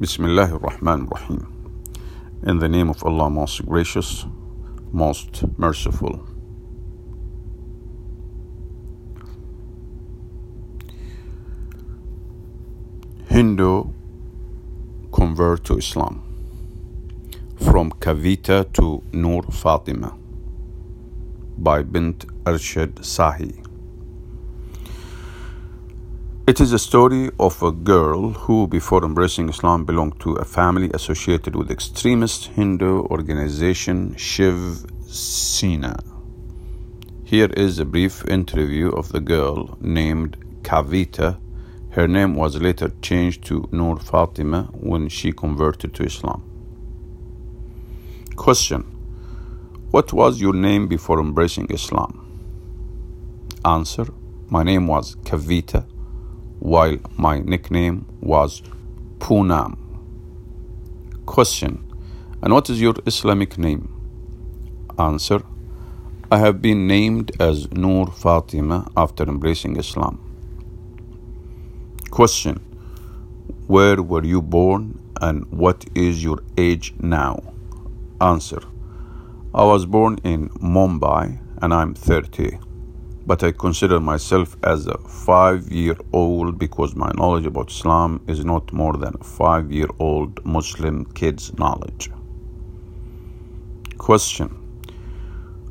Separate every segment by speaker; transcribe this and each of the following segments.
Speaker 1: Bismillah ar-Rahman ar-Rahim. In the name of Allah, most gracious, most merciful. Hindu convert to Islam. From Kavita to Nur Fatima by Bint Arshad Sahi. It is a story of a girl who, before embracing Islam, belonged to a family associated with extremist Hindu organization Shiv Sena. Here is a brief interview of the girl named Kavita. Her name was later changed to Nur Fatima when she converted to Islam. Question What was your name before embracing Islam? Answer My name was Kavita while my nickname was Poonam. Question And what is your Islamic name? Answer I have been named as Nur Fatima after embracing Islam. Question Where were you born and what is your age now? Answer I was born in Mumbai and I'm 30 but I consider myself as a five year old because my knowledge about Islam is not more than a five year old Muslim kid's knowledge. Question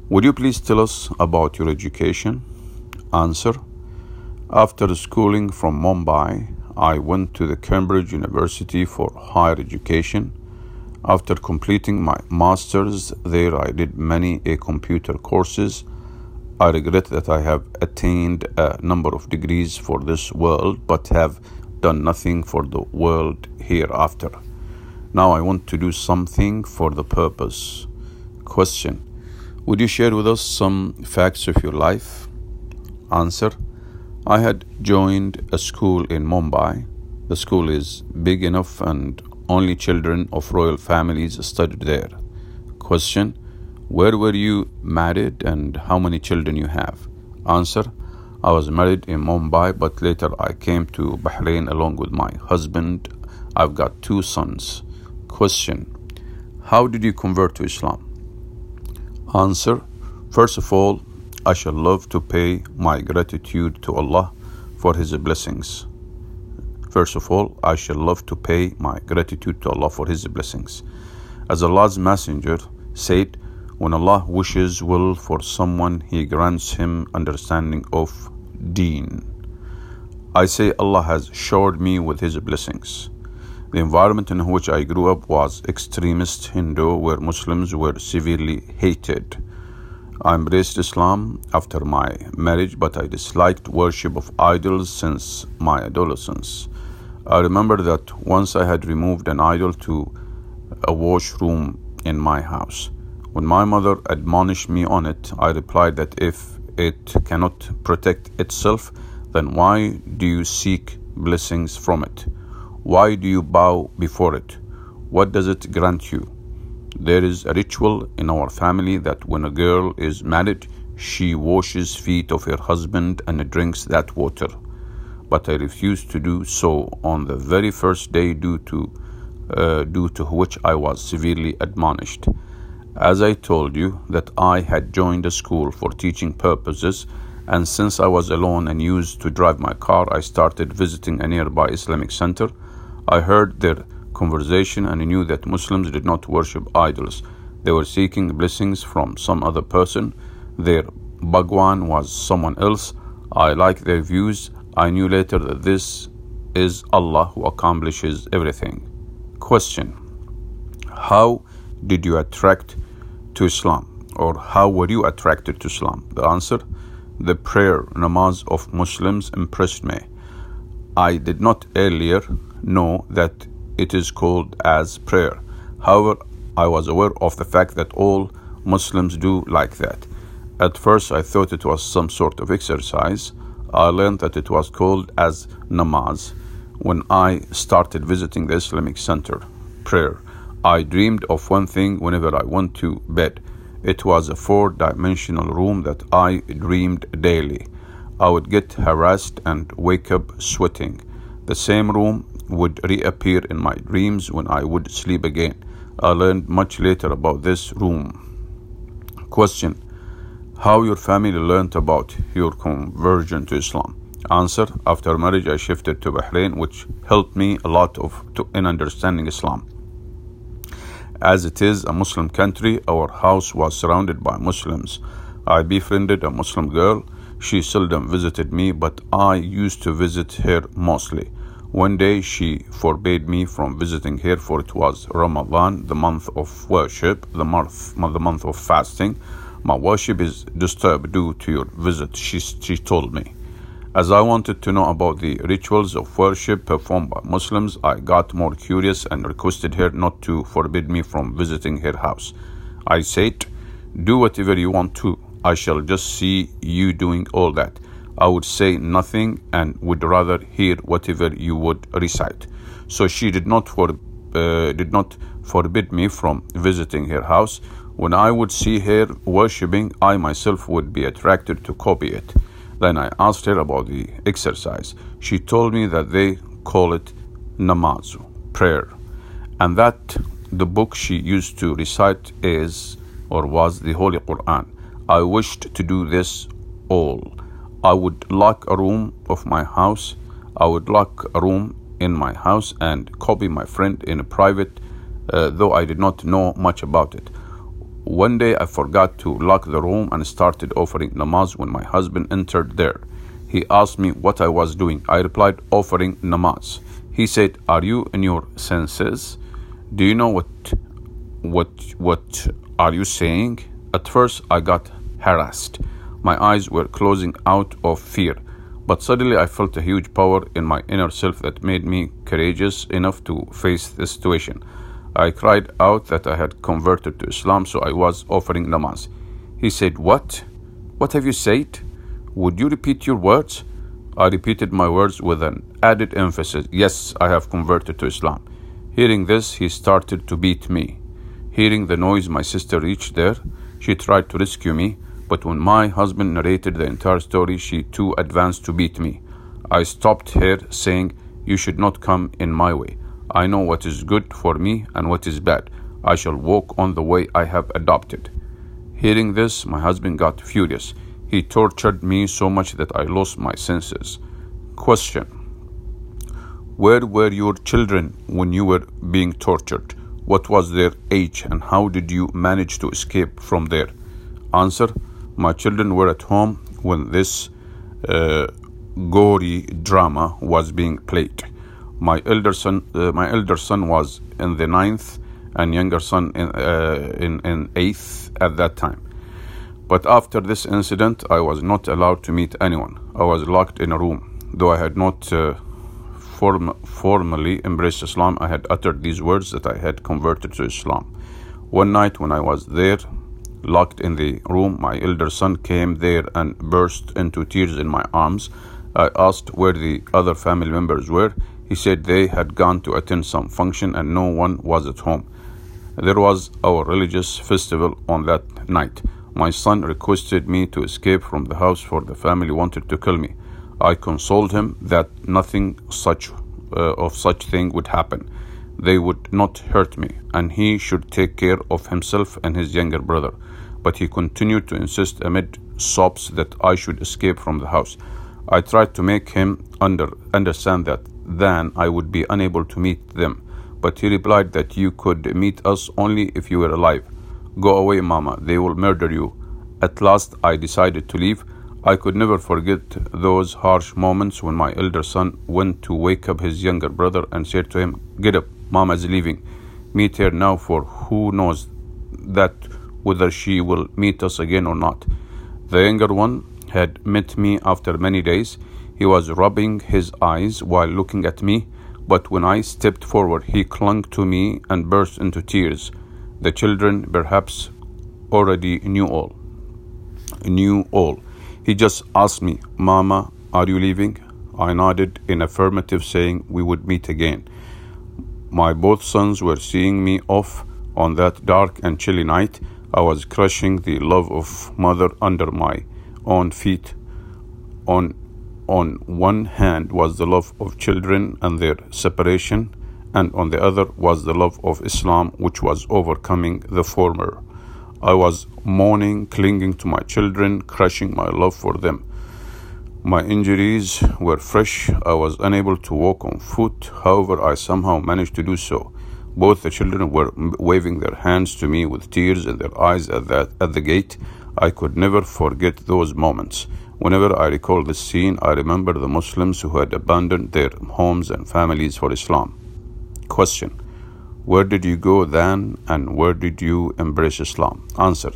Speaker 1: Would you please tell us about your education? Answer After schooling from Mumbai, I went to the Cambridge University for higher education. After completing my master's there, I did many computer courses I regret that I have attained a number of degrees for this world, but have done nothing for the world hereafter. Now I want to do something for the purpose. Question Would you share with us some facts of your life? Answer I had joined a school in Mumbai. The school is big enough and only children of royal families studied there. Question where were you married and how many children you have? Answer I was married in Mumbai, but later I came to Bahrain along with my husband. I've got two sons. Question How did you convert to Islam? Answer First of all, I shall love to pay my gratitude to Allah for His blessings. First of all, I shall love to pay my gratitude to Allah for His blessings. As Allah's Messenger said, when Allah wishes will for someone, He grants him understanding of deen. I say Allah has showered me with His blessings. The environment in which I grew up was extremist Hindu, where Muslims were severely hated. I embraced Islam after my marriage, but I disliked worship of idols since my adolescence. I remember that once I had removed an idol to a washroom in my house. When my mother admonished me on it, I replied that if it cannot protect itself, then why do you seek blessings from it? Why do you bow before it? What does it grant you? There is a ritual in our family that when a girl is married, she washes feet of her husband and drinks that water. But I refused to do so on the very first day due to uh, due to which I was severely admonished. As I told you that I had joined a school for teaching purposes, and since I was alone and used to drive my car, I started visiting a nearby Islamic center. I heard their conversation and knew that Muslims did not worship idols. They were seeking blessings from some other person. Their Bhagwan was someone else. I liked their views. I knew later that this is Allah who accomplishes everything. Question How did you attract to Islam? Or how were you attracted to Islam? The answer the prayer namaz of Muslims impressed me. I did not earlier know that it is called as prayer. However, I was aware of the fact that all Muslims do like that. At first, I thought it was some sort of exercise. I learned that it was called as namaz when I started visiting the Islamic Center, prayer. I dreamed of one thing whenever I went to bed. It was a four dimensional room that I dreamed daily. I would get harassed and wake up sweating. The same room would reappear in my dreams when I would sleep again. I learned much later about this room. Question How your family learned about your conversion to Islam? Answer After marriage, I shifted to Bahrain, which helped me a lot of to, in understanding Islam. As it is a Muslim country, our house was surrounded by Muslims. I befriended a Muslim girl. She seldom visited me, but I used to visit her mostly. One day she forbade me from visiting her, for it was Ramadan, the month of worship, the month, the month of fasting. My worship is disturbed due to your visit, she, she told me. As I wanted to know about the rituals of worship performed by Muslims, I got more curious and requested her not to forbid me from visiting her house. I said, Do whatever you want to. I shall just see you doing all that. I would say nothing and would rather hear whatever you would recite. So she did not for, uh, did not forbid me from visiting her house. When I would see her worshipping, I myself would be attracted to copy it. Then I asked her about the exercise. She told me that they call it namazu, prayer, and that the book she used to recite is or was the Holy Quran. I wished to do this all. I would lock a room of my house. I would lock a room in my house and copy my friend in private, uh, though I did not know much about it. One day I forgot to lock the room and started offering namaz when my husband entered there. He asked me what I was doing. I replied, offering namaz. He said, Are you in your senses? Do you know what what what are you saying? At first I got harassed. My eyes were closing out of fear. But suddenly I felt a huge power in my inner self that made me courageous enough to face the situation. I cried out that I had converted to Islam, so I was offering namaz. He said, What? What have you said? Would you repeat your words? I repeated my words with an added emphasis. Yes, I have converted to Islam. Hearing this, he started to beat me. Hearing the noise, my sister reached there. She tried to rescue me, but when my husband narrated the entire story, she too advanced to beat me. I stopped her, saying, You should not come in my way. I know what is good for me and what is bad. I shall walk on the way I have adopted. Hearing this, my husband got furious. He tortured me so much that I lost my senses. Question Where were your children when you were being tortured? What was their age and how did you manage to escape from there? Answer My children were at home when this uh, gory drama was being played. My elder son, uh, my elder son was in the ninth, and younger son in, uh, in in eighth at that time. But after this incident, I was not allowed to meet anyone. I was locked in a room. Though I had not uh, form, formally embraced Islam, I had uttered these words that I had converted to Islam. One night when I was there, locked in the room, my elder son came there and burst into tears in my arms. I asked where the other family members were. He said they had gone to attend some function and no one was at home. There was our religious festival on that night. My son requested me to escape from the house for the family wanted to kill me. I consoled him that nothing such uh, of such thing would happen. They would not hurt me, and he should take care of himself and his younger brother. But he continued to insist amid sobs that I should escape from the house. I tried to make him under, understand that then I would be unable to meet them. But he replied that you could meet us only if you were alive. Go away, Mama, they will murder you. At last I decided to leave. I could never forget those harsh moments when my elder son went to wake up his younger brother and said to him, Get up, Mama is leaving. Meet her now, for who knows that whether she will meet us again or not. The younger one had met me after many days. He was rubbing his eyes while looking at me, but when I stepped forward, he clung to me and burst into tears. The children perhaps already knew all. Knew all. He just asked me, Mama, are you leaving? I nodded in affirmative, saying we would meet again. My both sons were seeing me off on that dark and chilly night. I was crushing the love of mother under my own feet. On on one hand was the love of children and their separation, and on the other was the love of Islam, which was overcoming the former. I was mourning, clinging to my children, crushing my love for them. My injuries were fresh. I was unable to walk on foot. However, I somehow managed to do so. Both the children were waving their hands to me with tears in their eyes at, that, at the gate. I could never forget those moments. Whenever I recall this scene, I remember the Muslims who had abandoned their homes and families for Islam. Question Where did you go then and where did you embrace Islam? Answer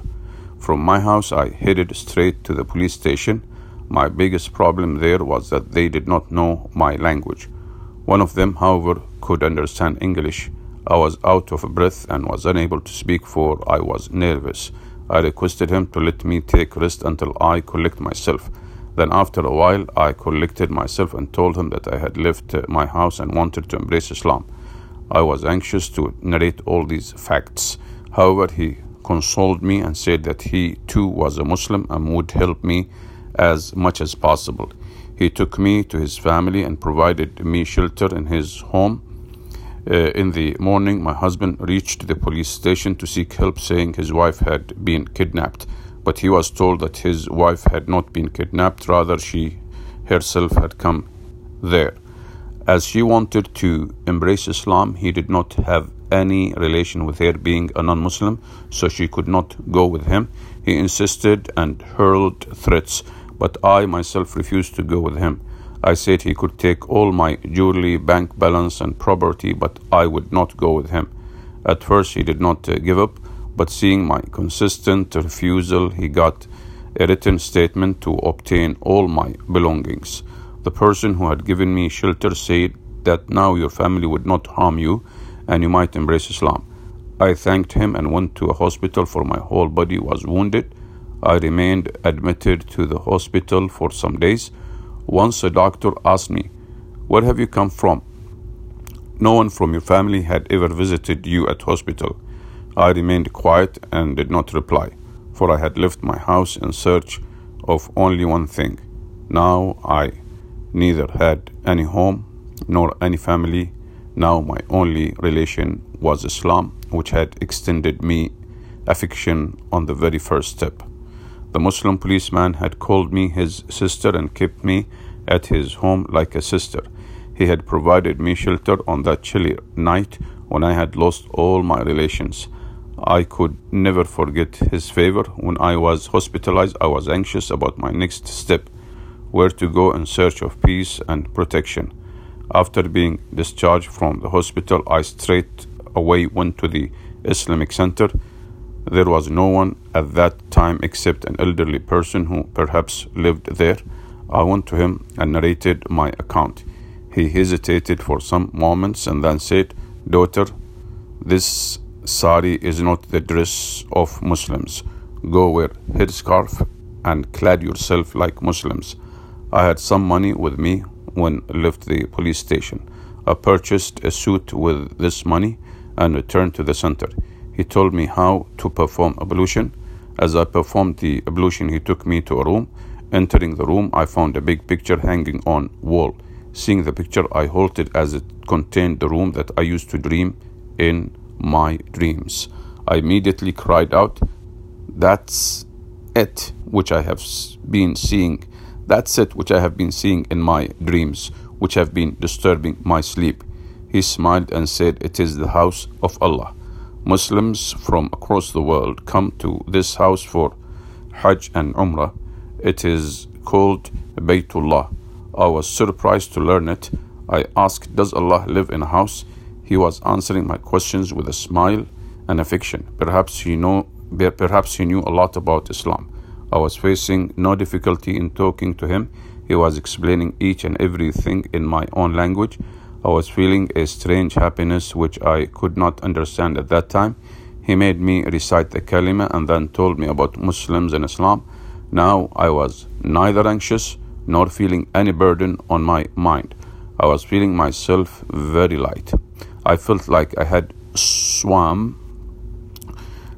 Speaker 1: From my house, I headed straight to the police station. My biggest problem there was that they did not know my language. One of them, however, could understand English. I was out of breath and was unable to speak for I was nervous. I requested him to let me take rest until I collect myself. Then, after a while, I collected myself and told him that I had left uh, my house and wanted to embrace Islam. I was anxious to narrate all these facts. However, he consoled me and said that he too was a Muslim and would help me as much as possible. He took me to his family and provided me shelter in his home. Uh, in the morning, my husband reached the police station to seek help, saying his wife had been kidnapped. But he was told that his wife had not been kidnapped, rather, she herself had come there. As she wanted to embrace Islam, he did not have any relation with her being a non Muslim, so she could not go with him. He insisted and hurled threats but I myself refused to go with him. I said he could take all my jewelry, bank balance, and property, but I would not go with him. At first, he did not uh, give up, but seeing my consistent refusal, he got a written statement to obtain all my belongings. The person who had given me shelter said that now your family would not harm you and you might embrace Islam. I thanked him and went to a hospital for my whole body was wounded I remained admitted to the hospital for some days. Once a doctor asked me, Where have you come from? No one from your family had ever visited you at hospital. I remained quiet and did not reply, for I had left my house in search of only one thing. Now I neither had any home nor any family. Now my only relation was Islam, which had extended me affection on the very first step. The Muslim policeman had called me his sister and kept me at his home like a sister. He had provided me shelter on that chilly night when I had lost all my relations. I could never forget his favor. When I was hospitalized, I was anxious about my next step, where to go in search of peace and protection. After being discharged from the hospital, I straight away went to the Islamic Center there was no one at that time except an elderly person who perhaps lived there. I went to him and narrated my account. He hesitated for some moments and then said, Daughter, this sari is not the dress of Muslims. Go wear headscarf and clad yourself like Muslims. I had some money with me when I left the police station. I purchased a suit with this money and returned to the center. He told me how to perform ablution. As I performed the ablution, he took me to a room. Entering the room, I found a big picture hanging on wall. Seeing the picture, I halted as it contained the room that I used to dream in my dreams. I immediately cried out, That's it, which I have been seeing. That's it, which I have been seeing in my dreams, which have been disturbing my sleep. He smiled and said, It is the house of Allah. Muslims from across the world come to this house for Hajj and Umrah. It is called Baytullah. I was surprised to learn it. I asked, Does Allah live in a house? He was answering my questions with a smile and affection. Perhaps he know perhaps he knew a lot about Islam. I was facing no difficulty in talking to him. He was explaining each and everything in my own language. I was feeling a strange happiness which I could not understand at that time. He made me recite the kalima and then told me about Muslims and Islam. Now I was neither anxious nor feeling any burden on my mind. I was feeling myself very light. I felt like I had swam.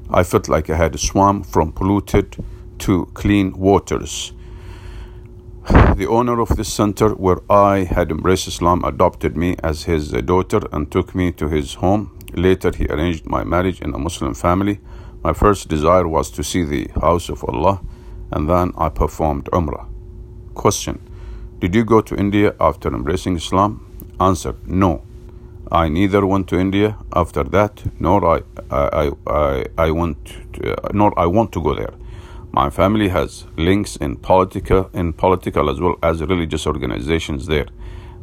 Speaker 1: I felt like I had swam from polluted to clean waters. The owner of this center where I had embraced Islam adopted me as his daughter and took me to his home. Later, he arranged my marriage in a Muslim family. My first desire was to see the house of Allah, and then I performed Umrah. Question Did you go to India after embracing Islam? Answer No. I neither went to India after that, nor I, I, I, I went, to, uh, nor I want to go there. My family has links in political, in political as well as religious organizations there.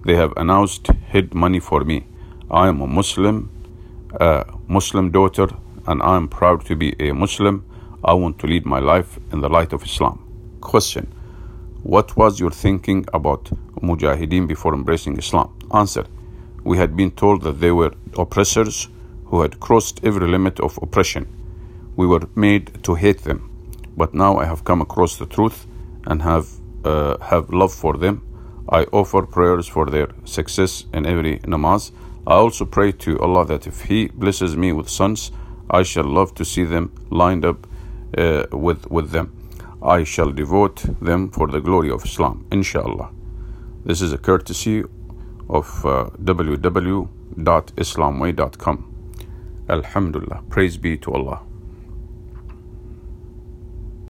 Speaker 1: They have announced hid money for me. I am a Muslim, a Muslim daughter, and I am proud to be a Muslim. I want to lead my life in the light of Islam. Question: What was your thinking about Mujahideen before embracing Islam? Answer: We had been told that they were oppressors who had crossed every limit of oppression. We were made to hate them but now I have come across the truth and have uh, have love for them. I offer prayers for their success in every namaz. I also pray to Allah that if He blesses me with sons, I shall love to see them lined up uh, with with them. I shall devote them for the glory of Islam, inshallah. This is a courtesy of uh, www.islamway.com. Alhamdulillah. Praise be to Allah.